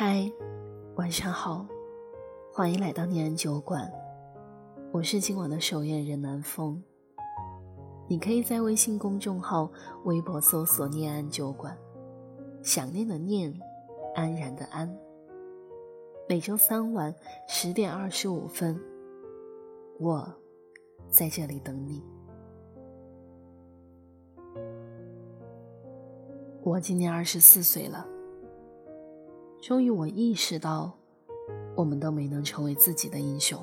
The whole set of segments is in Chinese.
嗨，晚上好，欢迎来到念安酒馆，我是今晚的守夜人南风。你可以在微信公众号、微博搜索“念安酒馆”，想念的念，安然的安。每周三晚十点二十五分，我在这里等你。我今年二十四岁了。终于，我意识到，我们都没能成为自己的英雄。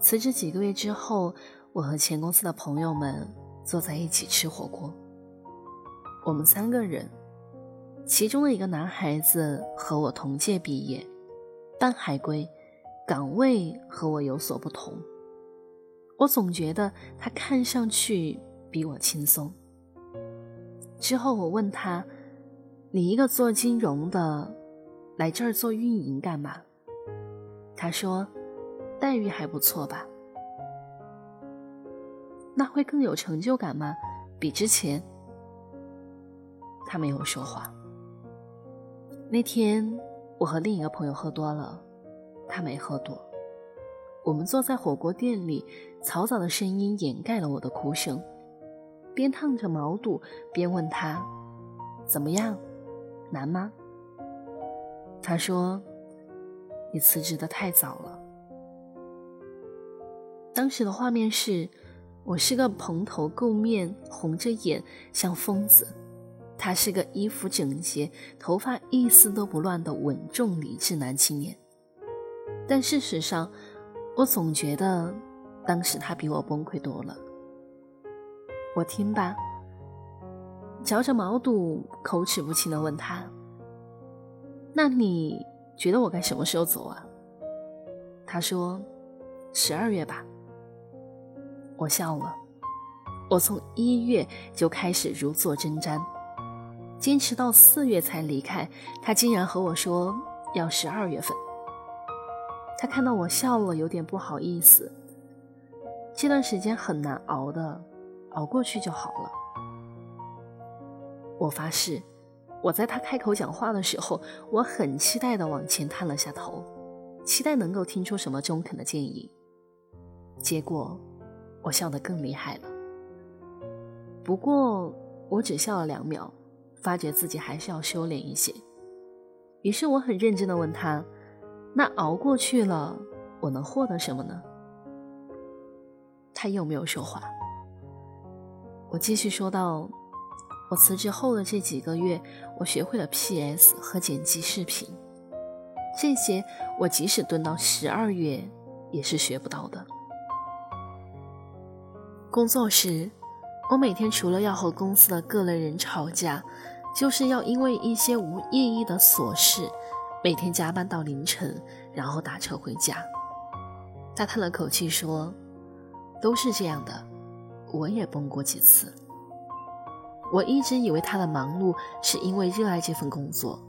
辞职几个月之后，我和前公司的朋友们坐在一起吃火锅。我们三个人，其中的一个男孩子和我同届毕业，半海归，岗位和我有所不同。我总觉得他看上去比我轻松。之后，我问他。你一个做金融的，来这儿做运营干嘛？他说，待遇还不错吧？那会更有成就感吗？比之前？他没有说话。那天我和另一个朋友喝多了，他没喝多。我们坐在火锅店里，嘈杂的声音掩盖了我的哭声，边烫着毛肚边问他，怎么样？难吗？他说：“你辞职的太早了。”当时的画面是，我是个蓬头垢面、红着眼像疯子；他是个衣服整洁、头发一丝都不乱的稳重理智男青年。但事实上，我总觉得当时他比我崩溃多了。我听吧。嚼着毛肚，口齿不清的问他：“那你觉得我该什么时候走啊？”他说：“十二月吧。”我笑了。我从一月就开始如坐针毡，坚持到四月才离开。他竟然和我说要十二月份。他看到我笑了，有点不好意思。这段时间很难熬的，熬过去就好了。我发誓，我在他开口讲话的时候，我很期待的往前探了下头，期待能够听出什么中肯的建议。结果，我笑得更厉害了。不过，我只笑了两秒，发觉自己还是要收敛一些。于是，我很认真的问他：“那熬过去了，我能获得什么呢？”他又没有说话。我继续说道。我辞职后的这几个月，我学会了 PS 和剪辑视频，这些我即使蹲到十二月也是学不到的。工作时，我每天除了要和公司的各类人吵架，就是要因为一些无意义的琐事，每天加班到凌晨，然后打车回家。他叹了口气说：“都是这样的，我也崩过几次。”我一直以为他的忙碌是因为热爱这份工作，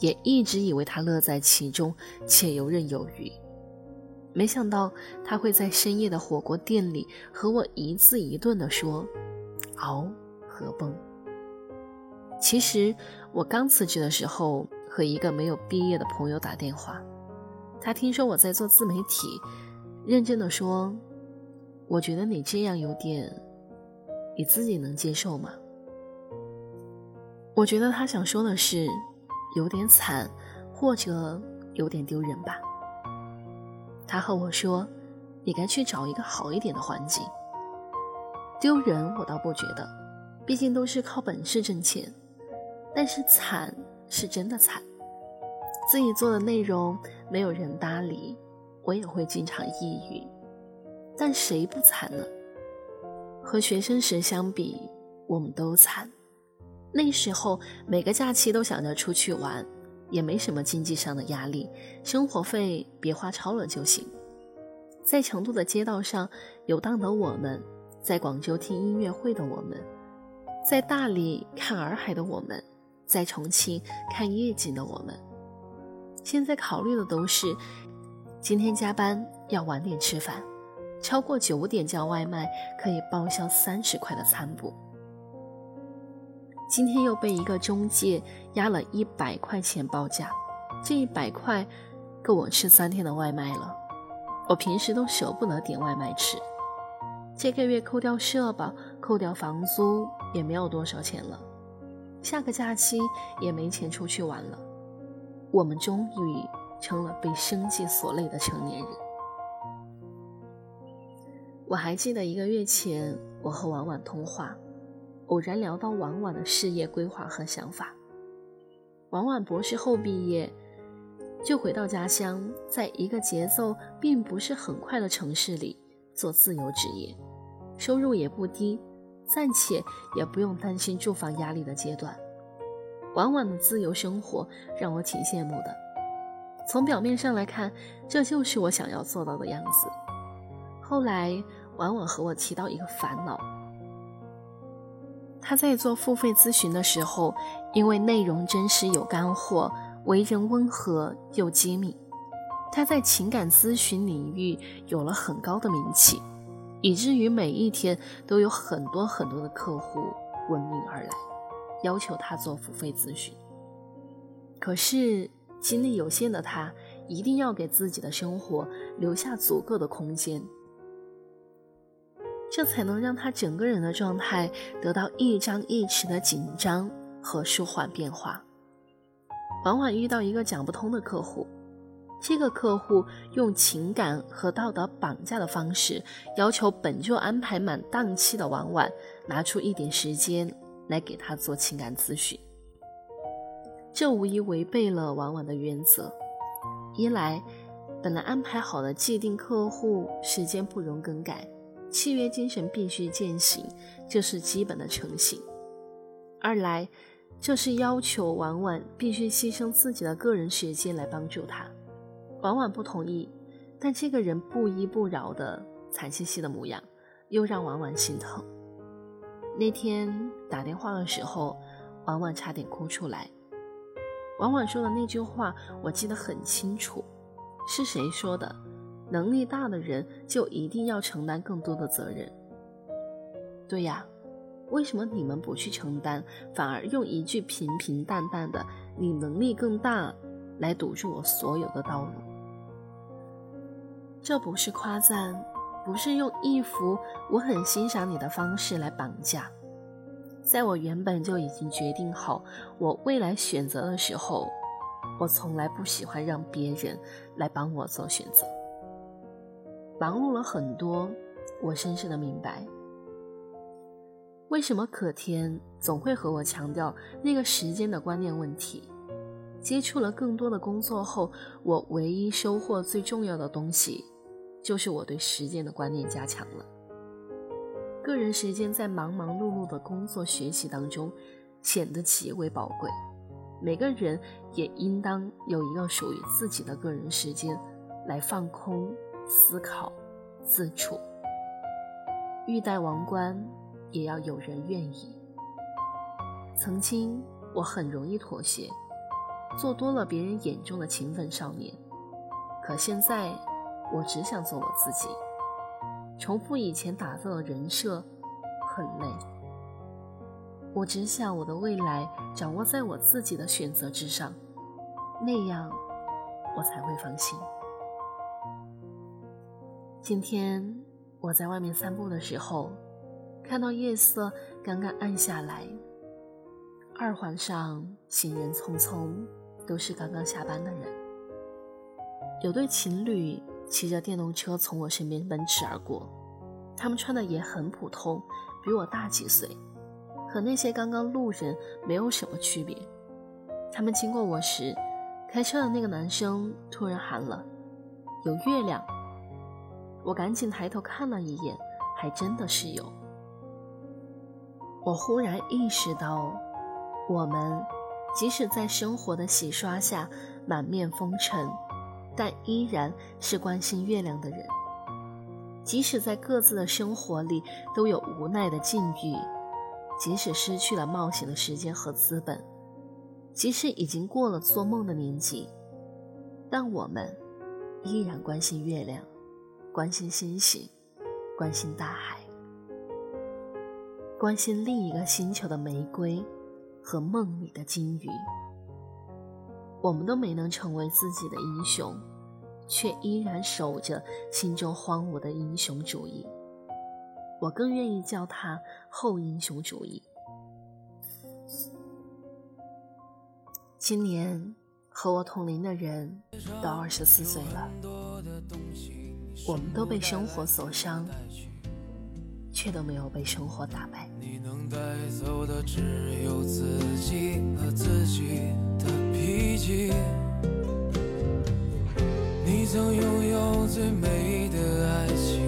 也一直以为他乐在其中且游刃有余。没想到他会在深夜的火锅店里和我一字一顿地说：“熬和崩。”其实我刚辞职的时候，和一个没有毕业的朋友打电话，他听说我在做自媒体，认真的说：“我觉得你这样有点，你自己能接受吗？”我觉得他想说的是，有点惨，或者有点丢人吧。他和我说：“你该去找一个好一点的环境。”丢人我倒不觉得，毕竟都是靠本事挣钱。但是惨是真的惨，自己做的内容没有人搭理，我也会经常抑郁。但谁不惨呢？和学生时相比，我们都惨。那时候每个假期都想着出去玩，也没什么经济上的压力，生活费别花超了就行。在成都的街道上游荡的我们，在广州听音乐会的我们，在大理看洱海的我们，在重庆看夜景的我们，现在考虑的都是今天加班要晚点吃饭，超过九点叫外卖可以报销三十块的餐补。今天又被一个中介压了一百块钱报价，这一百块够我吃三天的外卖了。我平时都舍不得点外卖吃，这个月扣掉社保、扣掉房租也没有多少钱了，下个假期也没钱出去玩了。我们终于成了被生计所累的成年人。我还记得一个月前，我和婉婉通话。偶然聊到婉婉的事业规划和想法，婉婉博士后毕业就回到家乡，在一个节奏并不是很快的城市里做自由职业，收入也不低，暂且也不用担心住房压力的阶段。婉婉的自由生活让我挺羡慕的。从表面上来看，这就是我想要做到的样子。后来，婉婉和我提到一个烦恼。他在做付费咨询的时候，因为内容真实有干货，为人温和又机敏，他在情感咨询领域有了很高的名气，以至于每一天都有很多很多的客户闻名而来，要求他做付费咨询。可是精力有限的他，一定要给自己的生活留下足够的空间。这才能让他整个人的状态得到一张一弛的紧张和舒缓变化。往往遇到一个讲不通的客户，这个客户用情感和道德绑架的方式，要求本就安排满档期的婉婉拿出一点时间来给他做情感咨询。这无疑违背了婉婉的原则：一来，本来安排好的既定客户时间不容更改。契约精神必须践行，这是基本的诚信。二来，这是要求婉婉必须牺牲自己的个人时间来帮助他。婉婉不同意，但这个人不依不饶的惨兮兮的模样，又让婉婉心疼。那天打电话的时候，婉婉差点哭出来。婉婉说的那句话，我记得很清楚，是谁说的？能力大的人就一定要承担更多的责任。对呀，为什么你们不去承担，反而用一句平平淡淡的“你能力更大”来堵住我所有的道路？这不是夸赞，不是用一副我很欣赏你的方式来绑架。在我原本就已经决定好我未来选择的时候，我从来不喜欢让别人来帮我做选择。忙碌了很多，我深深的明白，为什么可天总会和我强调那个时间的观念问题。接触了更多的工作后，我唯一收获最重要的东西，就是我对时间的观念加强了。个人时间在忙忙碌碌的工作学习当中显得极为宝贵。每个人也应当有一个属于自己的个人时间，来放空。思考、自处，欲戴王冠，也要有人愿意。曾经我很容易妥协，做多了别人眼中的勤奋少年。可现在，我只想做我自己，重复以前打造的人设，很累。我只想我的未来掌握在我自己的选择之上，那样我才会放心。今天我在外面散步的时候，看到夜色刚刚暗下来，二环上行人匆匆，都是刚刚下班的人。有对情侣骑着电动车从我身边奔驰而过，他们穿的也很普通，比我大几岁，和那些刚刚路人没有什么区别。他们经过我时，开车的那个男生突然喊了：“有月亮。”我赶紧抬头看了一眼，还真的是有。我忽然意识到，我们即使在生活的洗刷下满面风尘，但依然是关心月亮的人；即使在各自的生活里都有无奈的境遇，即使失去了冒险的时间和资本，即使已经过了做梦的年纪，但我们依然关心月亮。关心星星，关心大海，关心另一个星球的玫瑰和梦里的金鱼。我们都没能成为自己的英雄，却依然守着心中荒芜的英雄主义。我更愿意叫它后英雄主义。今年和我同龄的人都二十四岁了，我们都被生活所伤，却都没有被生活打败。你能带走的只有自己和自己的脾气。你曾拥有最美的爱情，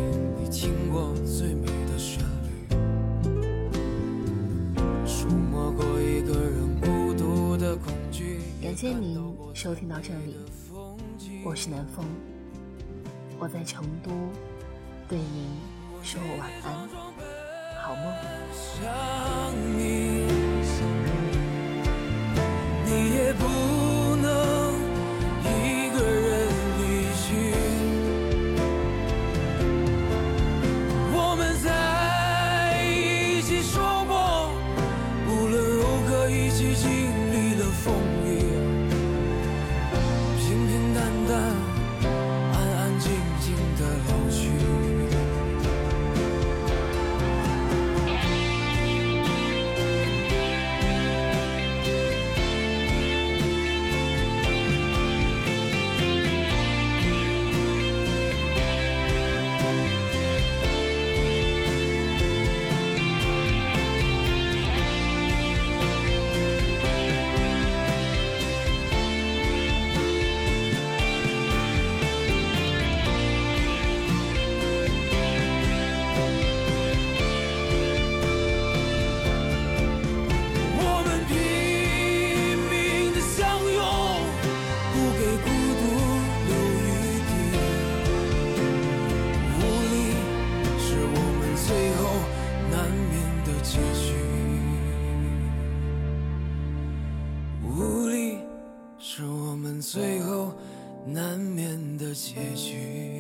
你听过最美的旋律，触摸过一个人孤独的恐惧。感谢您收听到这里，我是南风，我在成都，对你说晚安，好梦。结局。